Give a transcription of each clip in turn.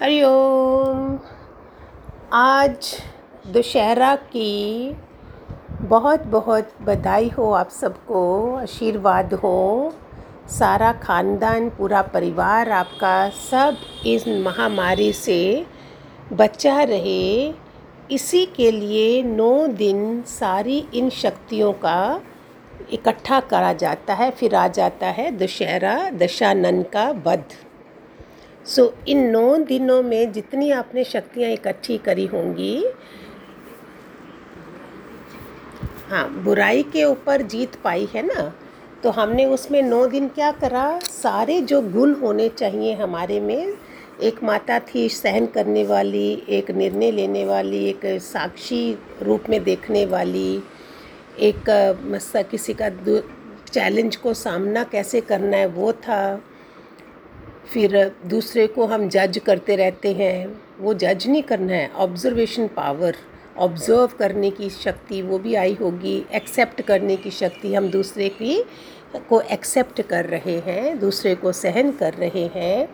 हरिओम आज दशहरा की बहुत बहुत बधाई हो आप सबको, आशीर्वाद हो। सारा ख़ानदान, पूरा परिवार आपका सब इस महामारी से बचा रहे। इसी के लिए नौ दिन सारी इन शक्तियों का इकट्ठा करा जाता है, फिर आ जाता है दशहरा, दशानन का वध। सो so, इन नौ दिनों में जितनी आपने शक्तियाँ इकट्ठी करी होंगी हाँ बुराई के ऊपर जीत पाई है ना? तो हमने उसमें नौ दिन क्या करा? सारे जो गुण होने चाहिए हमारे में एक माता थी सहन करने वाली एक निर्णय लेने वाली एक साक्षी रूप में देखने वाली एक किसी का चैलेंज को सामना कैसे करना है वो था। फिर दूसरे को हम जज करते रहते हैं, वो जज नहीं करना है ऑब्जर्वेशन पावर ऑब्ज़र्व करने की शक्ति, वो भी आई होगी एक्सेप्ट करने की शक्ति, हम दूसरे की, को एक्सेप्ट कर रहे हैं, दूसरे को सहन कर रहे हैं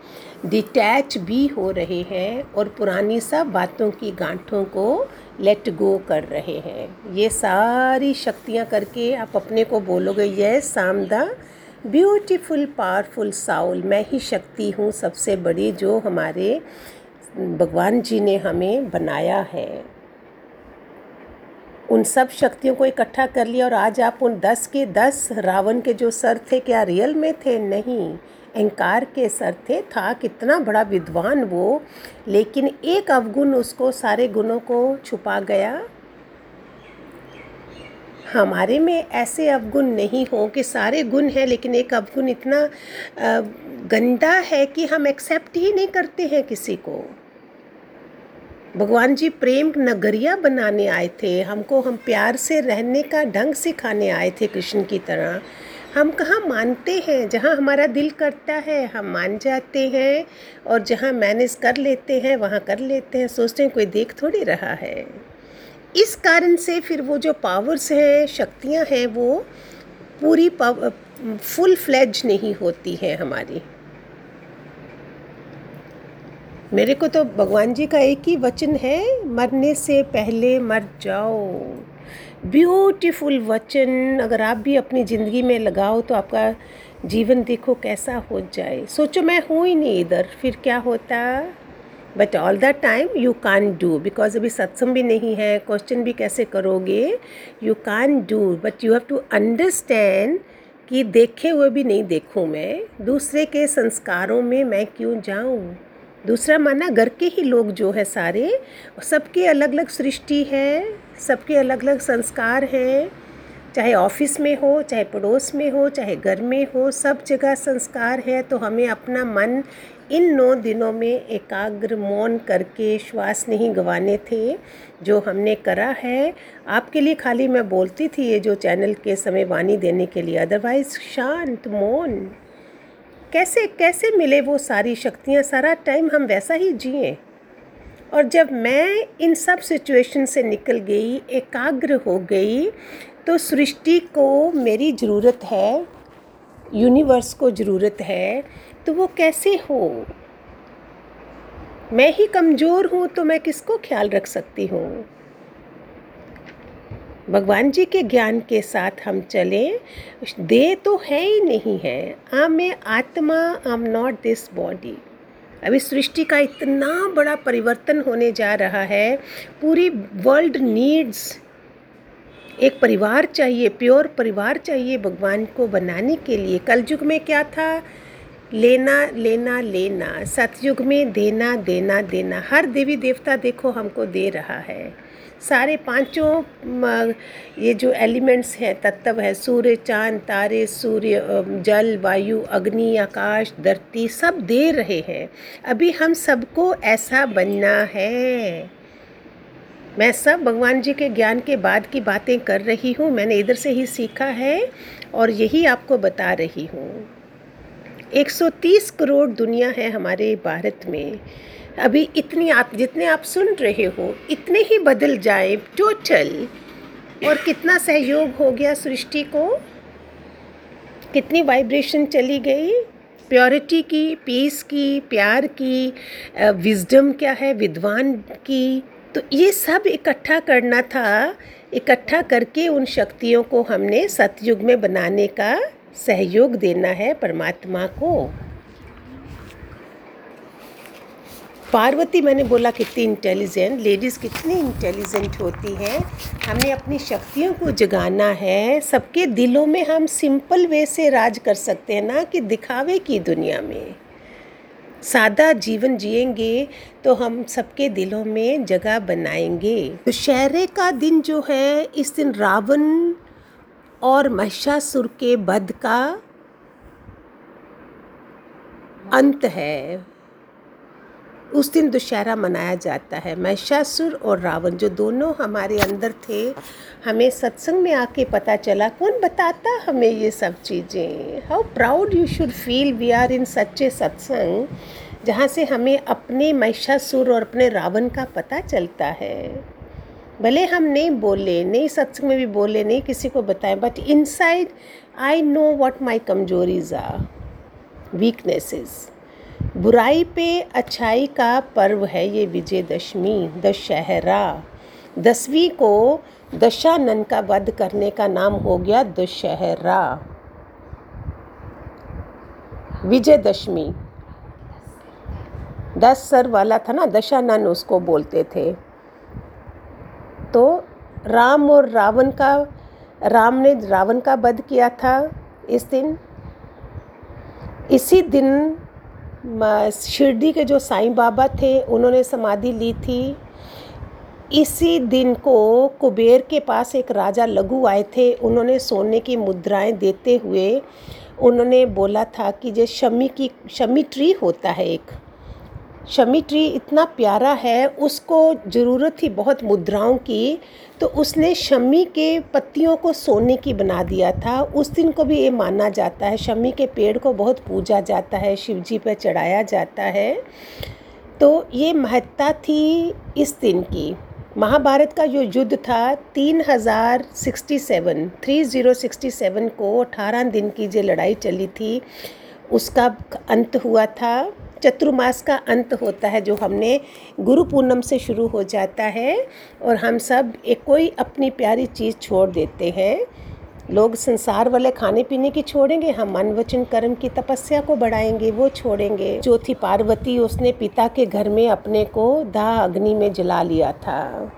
डिटैच भी हो रहे हैं और पुरानी सब बातों की गांठों को लेट गो कर रहे हैं। ये सारी शक्तियाँ करके आप अपने को बोलोगे ये सामदा ब्यूटीफुल, पावरफुल साउल मैं ही शक्ति हूँ सबसे बड़ी जो हमारे भगवान जी ने हमें बनाया है। उन सब शक्तियों को इकट्ठा कर लिया और आज आप उन दस के दस, रावण के जो सर थे, क्या रियल में थे? नहीं। अहंकार के सर थे। था कितना बड़ा विद्वान वो, लेकिन एक अवगुण उसको सारे गुणों को छुपा गया। हमारे में ऐसे अवगुण नहीं हो कि सारे गुण हैं, लेकिन एक अवगुण इतना गंदा है कि हम एक्सेप्ट ही नहीं करते हैं किसी को। भगवान जी प्रेम नगरिया बनाने आए थे, हमको हम प्यार से रहने का ढंग सिखाने आए थे कृष्ण की तरह। हम कहाँ मानते हैं? जहाँ हमारा दिल करता है, हम मान जाते हैं, और जहाँ मैनेज कर लेते हैं, वहाँ कर लेते हैं। सोचते हैं कोई देख थोड़ी रहा है। इस कारण से फिर वो जो पावर्स हैं, शक्तियाँ हैं, वो पूरी फुल फ्लैज नहीं होती हैं हमारी। मेरे को तो भगवान जी का एक ही वचन है, मरने से पहले मर जाओ। ब्यूटीफुल वचन, अगर आप भी अपनी ज़िंदगी में लगाओ तो आपका जीवन देखो कैसा हो जाए। सोचो, मैं हूँ ही नहीं इधर, फिर क्या होता? But all the time you can do because अभी सत्संग भी नहीं है क्वेश्चन भी कैसे करोगे? You can do but you have to understand कि देखे हुए भी नहीं देखूँ मैं। दूसरे के संस्कारों में मैं क्यों जाऊँ? दूसरा माना घर के ही लोग जो है सारे, सबके अलग अलग सृष्टि है, सबके अलग अलग संस्कार हैं। चाहे ऑफ़िस में हो, चाहे पड़ोस में हो, चाहे घर में हो, सब जगह संस्कार है। तो हमें अपना मन इन नौ दिनों में एकाग्र मौन करके श्वास नहीं गंवाने थे, जो हमने करा है। आपके लिए खाली मैं बोलती थी ये जो चैनल के समय वाणी देने के लिए। अदरवाइज़ शांत मौन। कैसे कैसे मिले वो सारी शक्तियाँ? सारा टाइम हम वैसा ही जिए। और जब मैं इन सब सिचुएशन से निकल गई, एकाग्र हो गई तो सृष्टि को मेरी ज़रूरत है, यूनिवर्स को ज़रूरत है। तो वो कैसे हो? मैं ही कमज़ोर हूँ तो मैं किसको ख्याल रख सकती हूँ? भगवान जी के ज्ञान के साथ हम चलें। दे तो है ही नहीं है। आ मैं आत्मा I am not this body अभी सृष्टि का इतना बड़ा परिवर्तन होने जा रहा है। पूरी वर्ल्ड नीड्स एक परिवार चाहिए प्योर परिवार चाहिए भगवान को बनाने के लिए। कलयुग में क्या था? लेना लेना लेना, सतयुग में देना देना देना, हर देवी देवता देखो हमको दे रहा है। सारे पाँचों ये जो एलिमेंट्स हैं, तत्व है, सूर्य, चाँद, तारे, सूर्य जल, वायु, अग्नि, आकाश, धरती, सब दे रहे हैं। अभी हम सबको ऐसा बनना है। मैं सब भगवान जी के ज्ञान के बाद की बातें कर रही हूँ, मैंने इधर से ही सीखा है और यही आपको बता रही हूँ। 130 करोड़ दुनिया है हमारे भारत में। अभी इतनी आप, जितने आप सुन रहे हो, इतने ही बदल जाए टोटल। और कितना सहयोग हो गया सृष्टि को। कितनी वाइब्रेशन चली गई। प्योरिटी की पीस की, प्यार की विजडम क्या है, विद्वान की। तो ये सब इकट्ठा करना था। इकट्ठा करके उन शक्तियों को हमने सतयुग में बनाने का सहयोग देना है परमात्मा को। पार्वती, मैंने बोला कितनी इंटेलिजेंट लेडीज़ कितनी इंटेलिजेंट होती हैं। हमें अपनी शक्तियों को जगाना है। सबके दिलों में हम सिंपल वे से राज कर सकते हैं ना कि दिखावे की दुनिया में। सादा जीवन जिएँगे तो हम सबके दिलों में जगह बनाएँगे। तो शहरे का दिन जो है, इस दिन रावण और महिषासुर के बध का अंत है। उस दिन दशहरा मनाया जाता है। महिषासुर और रावण जो दोनों हमारे अंदर थे, हमें सत्संग में आके पता चला, कौन बताता हमें ये सब चीज़ें? How proud you should feel we are in सच्चे सत्संग, जहाँ से हमें अपने महिषासुर और अपने रावण का पता चलता है। भले हम नहीं बोले, नहीं सत्संग में भी बोले, नहीं किसी को बताएँ but inside I know what my कमजोरीज are weaknesses बुराई पे अच्छाई का पर्व है ये विजयदशमी, दशहरा। दसवीं को दशानन का वध करने का नाम हो गया दशहरा। विजयदशमी। दस सर वाला था ना, दशानन उसको बोलते थे। राम और रावण का, राम ने रावण का वध किया था इस दिन। इसी दिन शिरडी के जो साईं बाबा थे, उन्होंने समाधि ली थी। इसी दिन को कुबेर के पास एक राजा लघु आए थे। उन्होंने सोने की मुद्राएँ देते हुए उन्होंने बोला था कि जो शमी की, शमी ट्री होता है एक। शमी ट्री इतना प्यारा है, उसको ज़रूरत थी बहुत मुद्राओं की तो उसने शमी के पत्तियों को सोने की बना दिया था। उस दिन को भी ये माना जाता है, शमी के पेड़ को बहुत पूजा जाता है शिव जी पर चढ़ाया जाता है। तो ये महत्ता थी इस दिन की। महाभारत का जो युद्ध था, तीन हज़ार sixty seven three zero sixty seven को अठारह दिन की जो लड़ाई चली थी, उसका अंत हुआ था। चतुर्मास का अंत होता है, जो हमने गुरु पूनम से शुरू हो जाता है और हम सब एक कोई अपनी प्यारी चीज़ छोड़ देते हैं। लोग संसार वाले खाने पीने की छोड़ेंगे, हम मन वचन कर्म की तपस्या को बढ़ाएँगे, वो छोड़ेंगे। जो थी पार्वती उसने पिता के घर में अपने को दाह अग्नि में जला लिया था।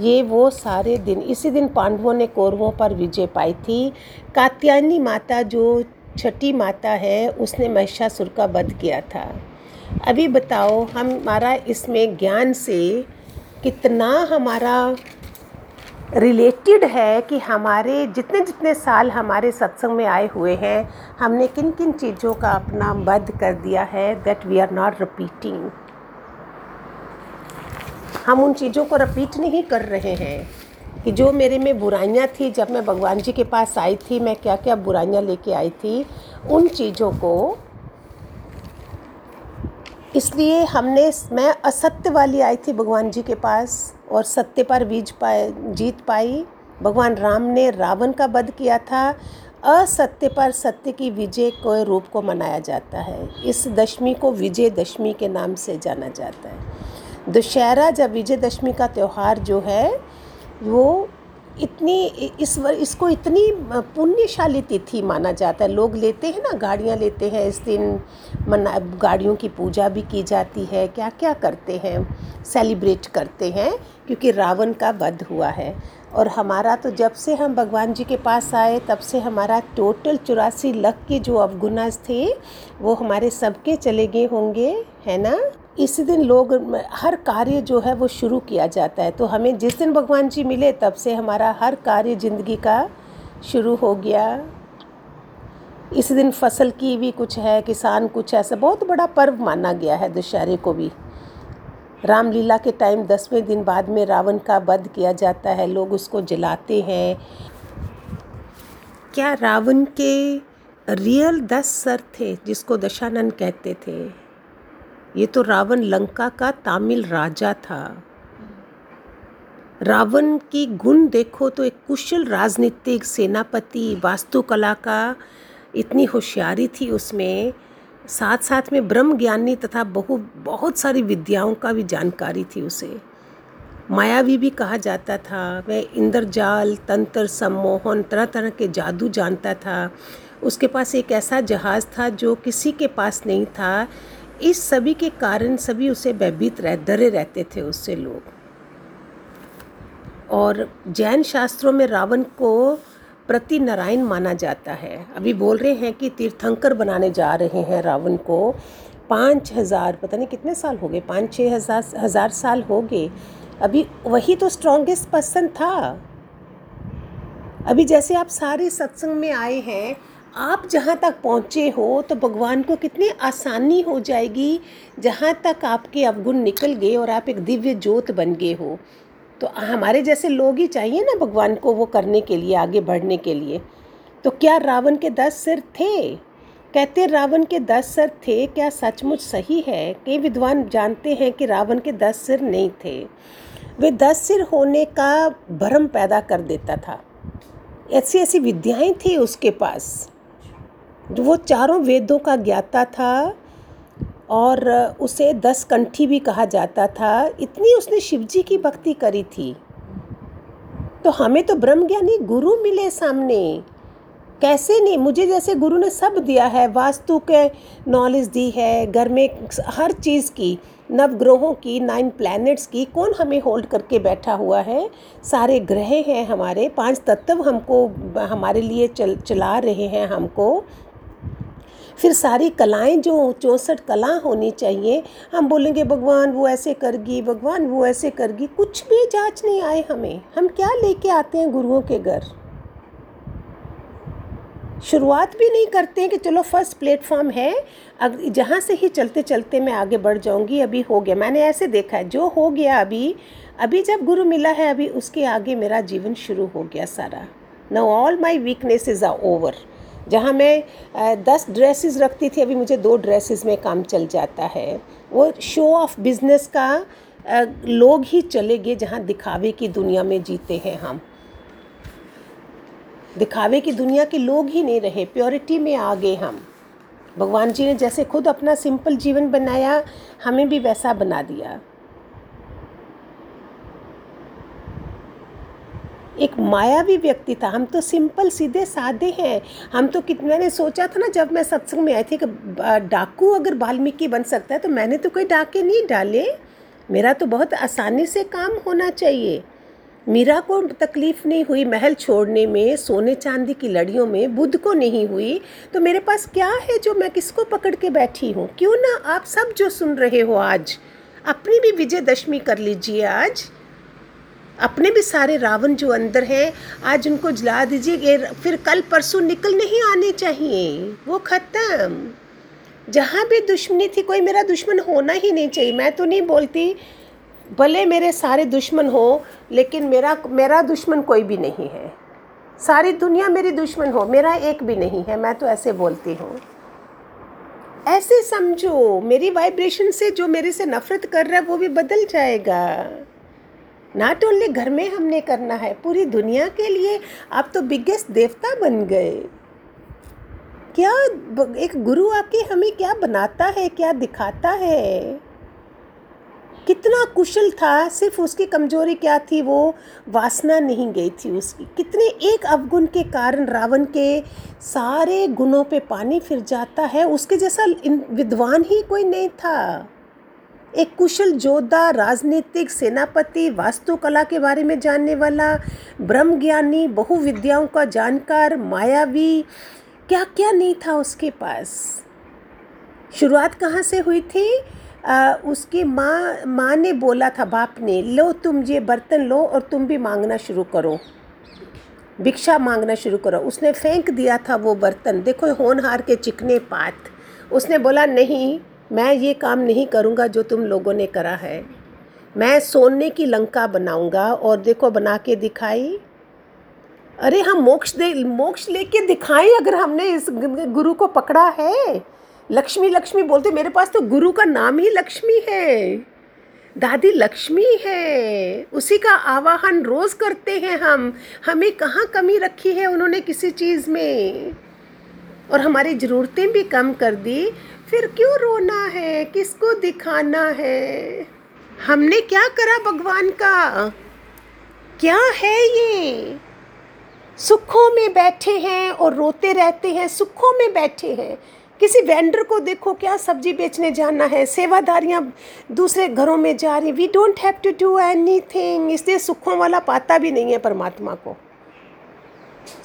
ये वो सारे दिन, इसी दिन पांडवों ने कौरवों पर विजय पाई थी। कात्यायनी माता जो छठी माता है, उसने महिषासुर का वध किया था। अभी बताओ हम हमारा इसमें ज्ञान से कितना हमारा रिलेटेड है कि हमारे जितने जितने साल हमारे सत्संग में आए हुए हैं, हमने किन किन चीज़ों का अपना वध कर दिया है that we are not repeating हम उन चीज़ों को रिपीट नहीं कर रहे हैं। कि जो मेरे में बुराइयाँ थी, जब मैं भगवान जी के पास आई थी, मैं क्या क्या बुराइयाँ लेके आई थी, उन चीज़ों को इसलिए हमने मैं असत्य वाली आई थी भगवान जी के पास और सत्य पर बीज पाए, जीत पाई। भगवान राम ने रावण का वध किया था। असत्य पर सत्य की विजय के रूप को मनाया जाता है। इस दशमी को विजय दशमी के नाम से जाना जाता है। दशहरा जब विजय दशमी का त्यौहार जो है वो इतनी इस वर, इसको इतनी पुण्यशाली तिथि माना जाता है। लोग लेते हैं ना, गाड़ियाँ लेते हैं, इस दिन मना, गाड़ियों की पूजा भी की जाती है। क्या क्या करते हैं सेलिब्रेट करते हैं, क्योंकि रावण का वध हुआ है। और हमारा तो जब से हम भगवान जी के पास आए, तब से हमारा टोटल चौरासी लख के जो अवगुनाज थे, वो हमारे सबके चले गए होंगे, है ना? इस दिन लोग, हर कार्य जो है वो शुरू किया जाता है। तो हमें जिस दिन भगवान जी मिले, तब से हमारा हर कार्य ज़िंदगी का शुरू हो गया। इस दिन फ़सल की भी कुछ है, किसान कुछ ऐसा, बहुत बड़ा पर्व माना गया है दशहरे को भी। रामलीला के टाइम दसवें दिन बाद में रावण का वध किया जाता है, लोग उसको जलाते हैं। क्या रावण के रियल दस सर थे, जिसको दशानन कहते थे? ये तो रावण लंका का तामिल राजा था। रावण की गुण देखो तो एक कुशल राजनीतिक सेनापति, वास्तुकला का इतनी होशियारी थी उसमें। साथ साथ में ब्रह्म ज्ञानी तथा बहु, बहुत सारी विद्याओं का भी जानकारी थी उसे। मायावी भी कहा जाता था वह इंद्रजाल, तंत्र, सम्मोहन तरह तरह के जादू जानता था। उसके पास एक ऐसा जहाज़ था जो किसी के पास नहीं था इस सभी के कारण सभी उसे भयभीत रह, डरे रहते थे उससे लोग। और जैन शास्त्रों में रावण को प्रति नारायण माना जाता है। अभी बोल रहे हैं कि तीर्थंकर बनाने जा रहे हैं रावण को। पाँच हज़ार, पता नहीं कितने साल हो गए? पाँच छः हज़ार हज़ार साल हो गए। अभी वही तो स्ट्रॉन्गेस्ट पर्सन था। अभी जैसे आप सारे सत्संग में आए हैं आप जहाँ तक पहुँचे हो तो भगवान को कितनी आसानी हो जाएगी जहाँ तक आपके अवगुण निकल गए और आप एक दिव्य ज्योत बन गए हो। तो हमारे जैसे लोग ही चाहिए ना भगवान को वो करने के लिए, आगे बढ़ने के लिए। तो क्या रावण के दस सिर थे? कहते रावण के दस सिर थे, क्या सचमुच सही है? कई विद्वान जानते हैं कि रावण के दस सिर नहीं थे। वे दस सिर होने का भ्रम पैदा कर देता था। ऐसी ऐसी विद्याएँ थी उसके पास। वो चारों वेदों का ज्ञाता था और उसे दस कंठी भी कहा जाता था। इतनी उसने शिवजी की भक्ति करी थी। तो हमें तो ब्रह्म ज्ञानी गुरु मिले सामने। कैसे नहीं? मुझे जैसे गुरु ने सब दिया है। वास्तु के नॉलेज दी है, घर में हर चीज़ की, नवग्रहों की नाइन प्लैनेट्स की, कौन हमें होल्ड करके बैठा हुआ है? सारे ग्रह हैं हमारे, पाँच तत्व हमको, हमारे लिए चल, चला रहे हैं हमको। फिर सारी कलाएँ जो चौंसठ कला होनी चाहिए। हम बोलेंगे, भगवान, वो ऐसे करगी, भगवान, वो ऐसे करगी। कुछ भी जाँच नहीं आए हमें। हम क्या लेके आते हैं गुरुओं के घर? शुरुआत भी नहीं करते हैं कि चलो फ़र्स्ट प्लेटफॉर्म है। अब जहाँ से ही चलते चलते मैं आगे बढ़ जाऊँगी, अभी हो गया। मैंने ऐसे देखा है, जो हो गया अभी अभी जब गुरु मिला है, अभी उसके आगे मेरा जीवन शुरू हो गया सारा। No all my weaknesses are over जहाँ मैं दस ड्रेसेस रखती थी, अभी मुझे दो ड्रेसेस में काम चल जाता है। वो शो ऑफ़ बिज़नेस का लोग ही चले गए जहाँ दिखावे की दुनिया में जीते हैं हम। दिखावे की दुनिया के लोग ही नहीं रहे प्योरिटी में आ गए हम। भगवान जी ने जैसे खुद अपना सिंपल जीवन बनाया, हमें भी वैसा बना दिया। एक मायावी व्यक्ति था। हम तो सिंपल, सीधे, सादे हैं। हम तो कितने मैंने सोचा था ना, जब मैं सत्संग में आई थी कि डाकू अगर वाल्मीकि बन सकता है तो मैंने तो कोई डाके नहीं डाले। मेरा तो बहुत आसानी से काम होना चाहिए। मीरा को तकलीफ़ नहीं हुई महल छोड़ने में, सोने चांदी की लड़ियों में, बुद्ध को नहीं हुई। तो मेरे पास क्या है जो मैं किसको पकड़ के बैठी हूँ? क्यों ना आप सब जो सुन रहे हो आज, अपनी भी विजयदशमी कर लीजिए आज। अपने भी सारे रावण जो अंदर हैं, आज उनको जला दीजिए फिर कल परसों निकल नहीं आने चाहिए। वो ख़त्म। जहाँ भी दुश्मनी थी, कोई मेरा दुश्मन होना ही नहीं चाहिए। मैं तो नहीं बोलती, भले मेरे सारे दुश्मन हो, लेकिन मेरा मेरा दुश्मन कोई भी नहीं है। सारी दुनिया मेरी दुश्मन हो, मेरा एक भी नहीं है, मैं तो ऐसे बोलती हूँ। ऐसे समझो, मेरी वाइब्रेशन से जो मेरे से नफरत कर रहा है, वो भी बदल जाएगा। नॉट ओनली घर में हमने करना है, पूरी दुनिया के लिए आप तो बिगेस्ट देवता बन गए। क्या एक गुरु आके हमें क्या बनाता है, क्या दिखाता है? कितना कुशल था, सिर्फ़ उसकी कमज़ोरी क्या थी, वो वासना नहीं गई थी उसकी। कितने एक अवगुण के कारण रावण के सारे गुणों पे पानी फिर जाता है, उसके जैसा विद्वान ही कोई नहीं था। एक कुशल योद्धा राजनीतिक सेनापति वास्तुकला के बारे में जानने वाला ब्रह्म ज्ञानी बहुविद्याओं का जानकार मायावी क्या क्या नहीं था उसके पास? शुरुआत कहाँ से हुई थी? आ, उसकी माँ माँ ने बोला था बाप ने लो तुम ये बर्तन लो और तुम भी मांगना शुरू करो। भिक्षा मांगना शुरू करो। उसने फेंक दिया था वो बर्तन। देखो होनहार के चिकने पात। उसने बोला नहीं मैं ये काम नहीं करूँगा जो तुम लोगों ने करा है। मैं सोने की लंका बनाऊँगा और देखो बना के दिखाई। अरे हम मोक्ष दे, मोक्ष लेके दिखाएँ अगर हमने इस गुरु को पकड़ा है। लक्ष्मी लक्ष्मी बोलते मेरे पास तो गुरु का नाम ही लक्ष्मी है। दादी लक्ष्मी है। उसी का आवाहन रोज़ करते हैं हम। हमें कहाँ कमी रखी है उन्होंने किसी चीज़ में? और हमारी ज़रूरतें भी कम कर दी। फिर क्यों रोना है? किसको दिखाना है? हमने क्या करा भगवान का? क्या है ये? सुखों में बैठे हैं और रोते रहते हैं, सुखों में बैठे हैं। किसी वेंडर को देखो, क्या सब्ज़ी बेचने जाना है? सेवादारियाँ दूसरे घरों में जा रही we don't have to do anything इसलिए सुखों वाला पाता भी नहीं है परमात्मा को।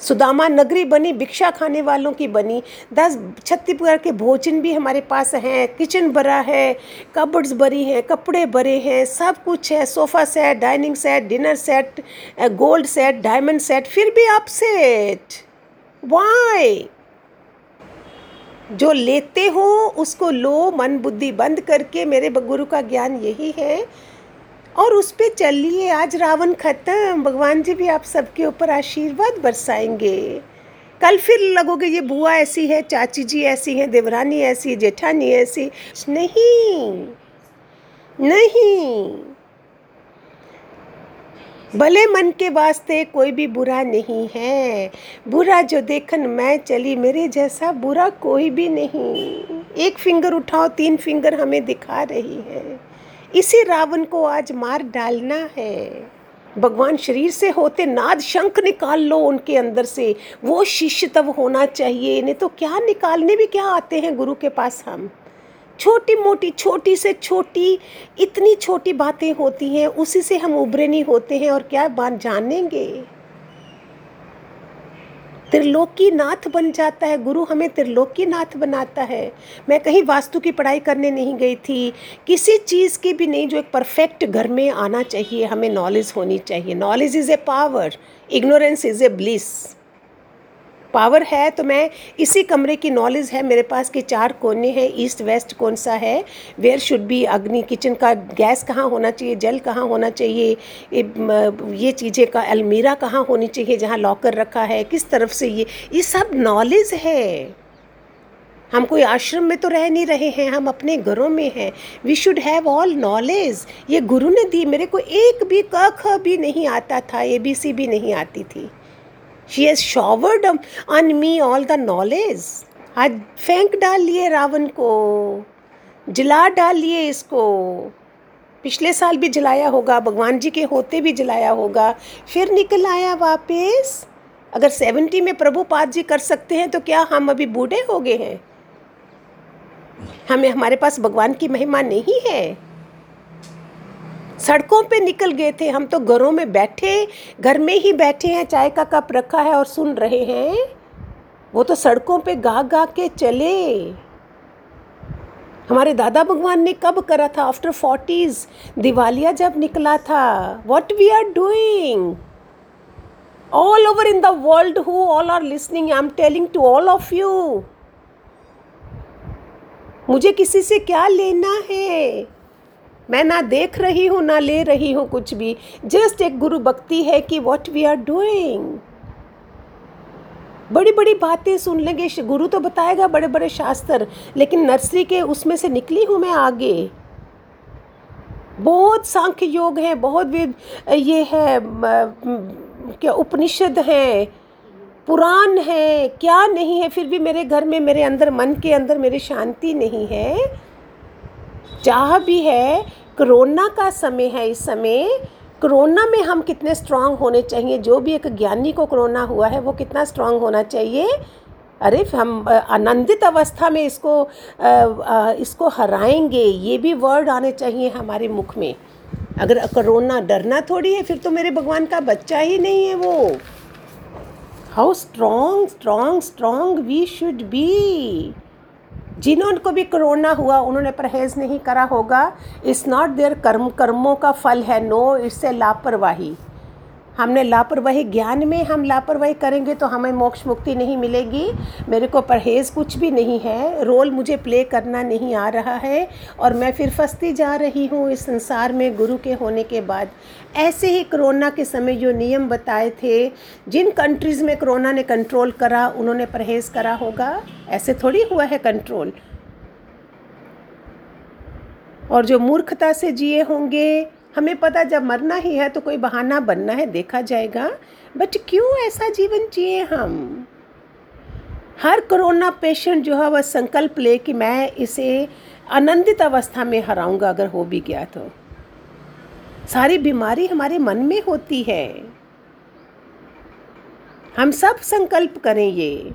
सुदामा नगरी बनी, भिक्षा खाने वालों की बनी। दस छत्तीस प्रकार के भोजन भी हमारे पास हैं। किचन भरा है कबर्ड्स भरी हैं, कपड़े भरे हैं, सब कुछ है। Sofa set, dining set, dinner set gold set, diamond set. फिर भी अपसेट वाई जो लेते हो, उसको लो, मन बुद्धि बंद करके। मेरे गुरु का ज्ञान यही है और उस पर चलिए, आज रावण ख़त्म। भगवान जी भी आप सबके ऊपर आशीर्वाद बरसाएँगे। कल फिर लगोगे, ये बुआ ऐसी है, चाची जी ऐसी है, देवरानी ऐसी है, जेठानी ऐसी नहीं नहीं। भले मन के वास्ते कोई भी बुरा नहीं है। बुरा जो देखन मैं चली, मेरे जैसा बुरा कोई भी नहीं। एक फिंगर उठाओ, तीन फिंगर हमें दिखा रही है। इसी रावण को आज मार डालना है। भगवान शरीर से होते नाद शंख निकाल लो उनके अंदर से। वो शिष्य तब होना चाहिए। इन्हें तो क्या निकालने भी क्या आते हैं गुरु के पास हम? छोटी मोटी, छोटी से छोटी, इतनी छोटी बातें होती हैं, उसी से हम उभरे नहीं होते हैं और क्या बात जानेंगे? त्रिलोकी नाथ बन जाता है। गुरु हमें त्रिलोकी नाथ बनाता है। मैं कहीं वास्तु की पढ़ाई करने नहीं गई थी। किसी चीज़ की भी नहीं जो एक परफेक्ट घर में आना चाहिए, हमें नॉलेज होनी चाहिए। Knowledge is a power ignorance is a bliss power है तो मैं इसी कमरे की नॉलेज है। मेरे पास कि चार कोने हैं ईस्ट वेस्ट कौन सा है? वेयर शुड बी अग्नि? किचन का गैस कहाँ होना चाहिए? जल कहाँ होना चाहिए? ये चीज़ें का अलमीरा कहाँ होनी चाहिए, जहाँ लॉकर रखा है? किस तरफ़ से ये ये सब नॉलेज है। हम कोई आश्रम में तो रह नहीं रहे हैं, हम अपने घरों में हैं। We should have all knowledge ये गुरु ने दी, मेरे को एक भी क, ख भी नहीं आता था ए बी सी भी नहीं आती थी। She has showered on me all the knowledge आज फेंक डाल लिए रावण को, जला डाल लिए इसको। पिछले साल भी जलाया होगा, भगवान जी के होते भी जलाया होगा। फिर निकल आया वापस। अगर सेवेंटी में प्रभुपाद जी कर सकते हैं तो क्या हम अभी बूढ़े हो गए हैं? हमें, हमारे पास भगवान की महिमा नहीं है। सड़कों पे निकल गए थे। हम तो घरों में बैठे, घर में ही बैठे हैं, चाय का कप रखा है और सुन रहे हैं। वो तो सड़कों पे गा गा के चले। हमारे दादा भगवान ने कब करा था? आफ्टर फोर्टीज दिवालिया जब निकला था। What we are doing all over in the world who all are listening I am telling to all of you मुझे किसी से क्या लेना है? मैं ना देख रही हूँ, ना ले रही हूँ कुछ भी। जस्ट एक गुरु भक्ति है कि वॉट वी आर डूइंग बड़ी बड़ी बातें सुन लेंगे। गुरु तो बताएगा बड़े बड़े शास्त्र, लेकिन नर्सरी के उसमें से निकली हूँ मैं आगे। बहुत सांख्य योग है, बहुत ये है क्या उपनिषद है, पुराण है, क्या नहीं है, फिर भी मेरे घर में, मेरे अंदर, मन के अंदर मेरी शांति नहीं है। चाह भी है कोरोना का समय है इस समय। कोरोना में हम कितने स्ट्रांग होने चाहिए जो भी एक ज्ञानी को कोरोना हुआ है वो कितना स्ट्रांग होना चाहिए। अरे हम आनंदित अवस्था में इसको आ, आ, इसको हराएँगे ये भी वर्ड आने चाहिए हमारे मुख में। अगर कोरोना डरना थोड़ी है फिर तो मेरे भगवान का बच्चा ही नहीं है वो। How strong strong strong we should be जिन्होंने भी कोरोना हुआ, उन्होंने परहेज़ नहीं करा होगा। इट्स नॉट देयर कर्म, कर्मों का फल है। नो इट्स ए लापरवाही। हमने लापरवाही ज्ञान में हम लापरवाही करेंगे तो हमें मोक्ष मुक्ति नहीं मिलेगी। मेरे को परहेज़ कुछ भी नहीं है। रोल मुझे प्ले करना नहीं आ रहा है और मैं फिर फंसती जा रही हूँ इस संसार में गुरु के होने के बाद। ऐसे ही कोरोना के समय जो नियम बताए थे, जिन कंट्रीज़ में कोरोना ने कंट्रोल करा, उन्होंने परहेज़ करा होगा। ऐसे थोड़ी हुआ है कंट्रोल और जो मूर्खता से जिए होंगे हमें पता जब मरना ही है तो कोई बहाना बनना है, देखा जाएगा। बट क्यों ऐसा जीवन जिए हम? हर कोरोना पेशेंट जो है, वह संकल्प ले कि मैं इसे आनंदित अवस्था में हराऊँगा, अगर हो भी गया तो। सारी बीमारी हमारे मन में होती है। हम सब संकल्प करें ये।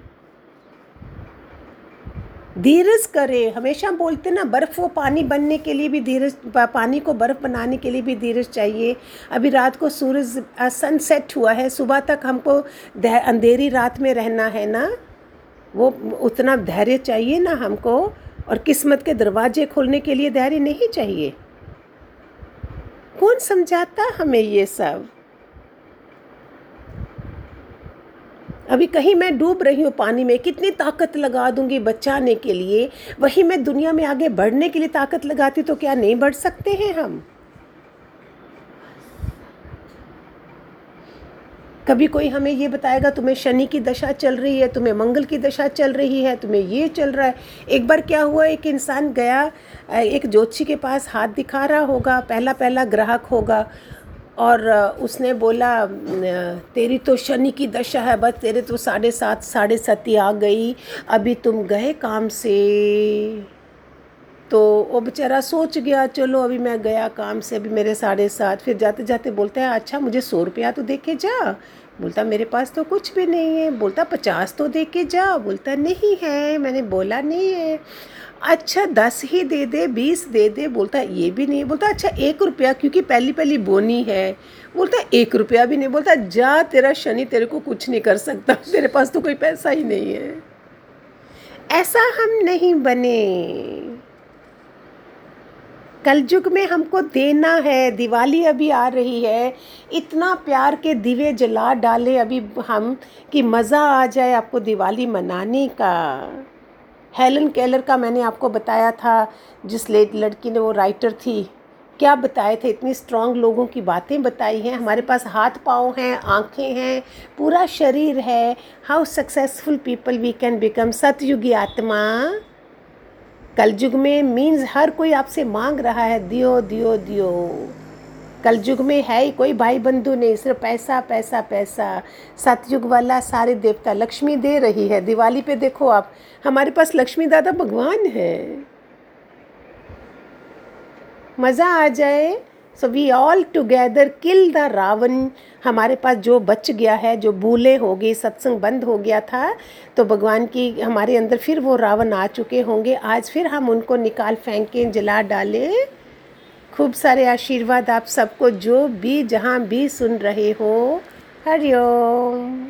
धीरज करें। हमेशा बोलते ना, बर्फ़ वो पानी बनने के लिए भी धीरज पानी को बर्फ़ बनाने के लिए भी धीरज चाहिए। अभी रात को सूरज सनसेट हुआ है, सुबह तक हमको अंधेरी रात में रहना है ना? वो, उतना धैर्य चाहिए ना हमको। और किस्मत के दरवाजे खोलने के लिए धैर्य नहीं चाहिए। कौन समझाता हमें ये सब? अभी कहीं मैं डूब रही हूँ पानी में, कितनी ताकत लगा दूँगी बचाने के लिए? वही मैं दुनिया में आगे बढ़ने के लिए ताकत लगाती तो क्या नहीं बढ़ सकते हैं हम? कभी कोई हमें ये बताएगा, तुम्हें शनि की दशा चल रही है, तुम्हें मंगल की दशा चल रही है, तुम्हें ये चल रहा है। एक बार क्या हुआ, एक इंसान गया, एक ज्योतिषी के पास हाथ दिखा रहा होगा पहला पहला ग्राहक होगा। और उसने बोला तेरी तो शनि की दशा है, बस तेरे तो साढ़े सात, साढ़े सती आ गई। अभी तुम गए काम से? तो वो बेचारा सोच गया, चलो, अभी मैं गया काम से, अभी मेरे साढ़े सात। फिर जाते जाते बोलता है अच्छा मुझे सौ रुपया तो दे के जा। बोलता, मेरे पास तो कुछ भी नहीं है। बोलता, पचास तो दे के जा। बोलता, नहीं है। मैंने बोला, नहीं है। अच्छा दस ही दे दे, बीस दे दे, बोलता ये भी नहीं, बोलता अच्छा एक रुपया, क्योंकि पहली पहली बोनी है। बोलता एक रुपया भी नहीं, बोलता जा, तेरा शनि तेरे को कुछ नहीं कर सकता, तेरे पास तो कोई पैसा ही नहीं है। ऐसा हम नहीं बने। कलयुग में हमको देना है, दिवाली अभी आ रही है, इतना प्यार के दिवे जला डाले अभी हम, कि मज़ा आ जाए आपको दिवाली मनाने का। हेलन केलर का मैंने आपको बताया था, जिस लेट लड़की ने वो राइटर थी, क्या बताए थे? इतनी स्ट्रांग लोगों की बातें बताई हैं। हमारे पास हाथ पाँव हैं, आँखें हैं, पूरा शरीर है। How successful people we can become सतयुगी आत्मा, कलयुग में मीन्स हर कोई आपसे मांग रहा है, दियो दियो दियो। कलयुग में है ही कोई भाई बंधु नहीं, सिर्फ़ पैसा पैसा पैसा। सतयुग वाला सारे देवता लक्ष्मी दे रही है। दिवाली पे देखो आप, हमारे पास लक्ष्मी दादा भगवान है। मज़ा आ जाए। So we all together kill the Ravan. हमारे पास जो बच गया है, जो भूले हो गई सत्संग बंद हो गया था तो भगवान की हमारे अंदर फिर वो रावण आ चुके होंगे। आज फिर हम उनको निकाल, फेंकें, जला डालें। खूब सारे आशीर्वाद आप सबको जो भी जहाँ भी सुन रहे हो। हरिओम।